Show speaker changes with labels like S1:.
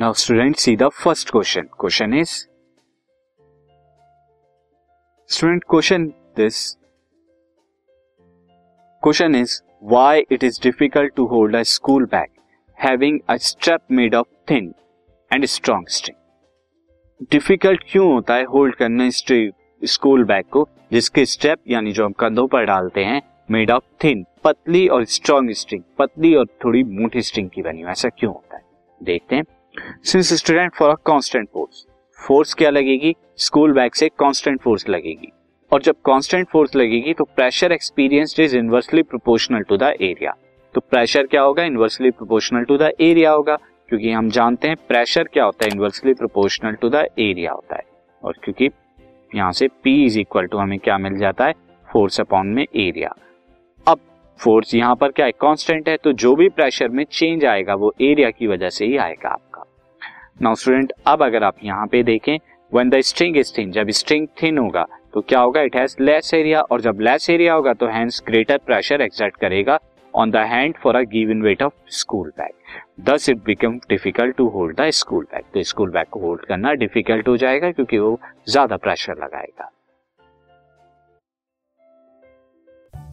S1: Now student see the first question question is student question this question is why it is difficult to hold a school bag having a strap made of thin and strong string difficult क्यों होता है hold करना school bag को, जिसके step यानी जो हम कंधों पर डालते हैं मेड ऑफ़ थिन पतली और स्ट्रॉन्ग स्ट्रिंग पतली और थोड़ी मोटी स्ट्रिंग की बनी हो? ऐसा क्यों होता है? देखते हैं। Since student for a constant force force क्या लगेगी? स्कूल बैग से कांस्टेंट फोर्स लगेगी। और जब कांस्टेंट फोर्स लगेगी तो pressure experienced is inversely proportional to the area तो प्रेशर क्या होगा? Inversely proportional to the area होगा, क्योंकि हम जानते हैं प्रेशर क्या होता है? Inversely proportional to the area होता है। और क्योंकि यहाँ से P इज़ इक्वल टू हमें क्या मिल जाता है? फोर्स अपॉन में एरिया अब फोर्स यहाँ पर क्या है? कांस्टेंट है तो जो भी प्रेशर में चेंज आएगा, वो एरिया की वजह से ही आएगा आपका। नाउ स्टूडेंट अब अगर आप यहाँ पे देखें when the string is thin जब स्ट्रिंग थिन होगा तो क्या होगा? इट हैज़ लेस एरिया और जब लेस एरिया होगा तो हैंड्स ग्रेटर प्रेशर एक्सर्ट करेगा on the hand for a given weight of school bag thus it become difficult to hold the school bag तो स्कूल बैग को hold करना difficult हो जाएगा क्योंकि वो ज़्यादा प्रेशर लगाएगा।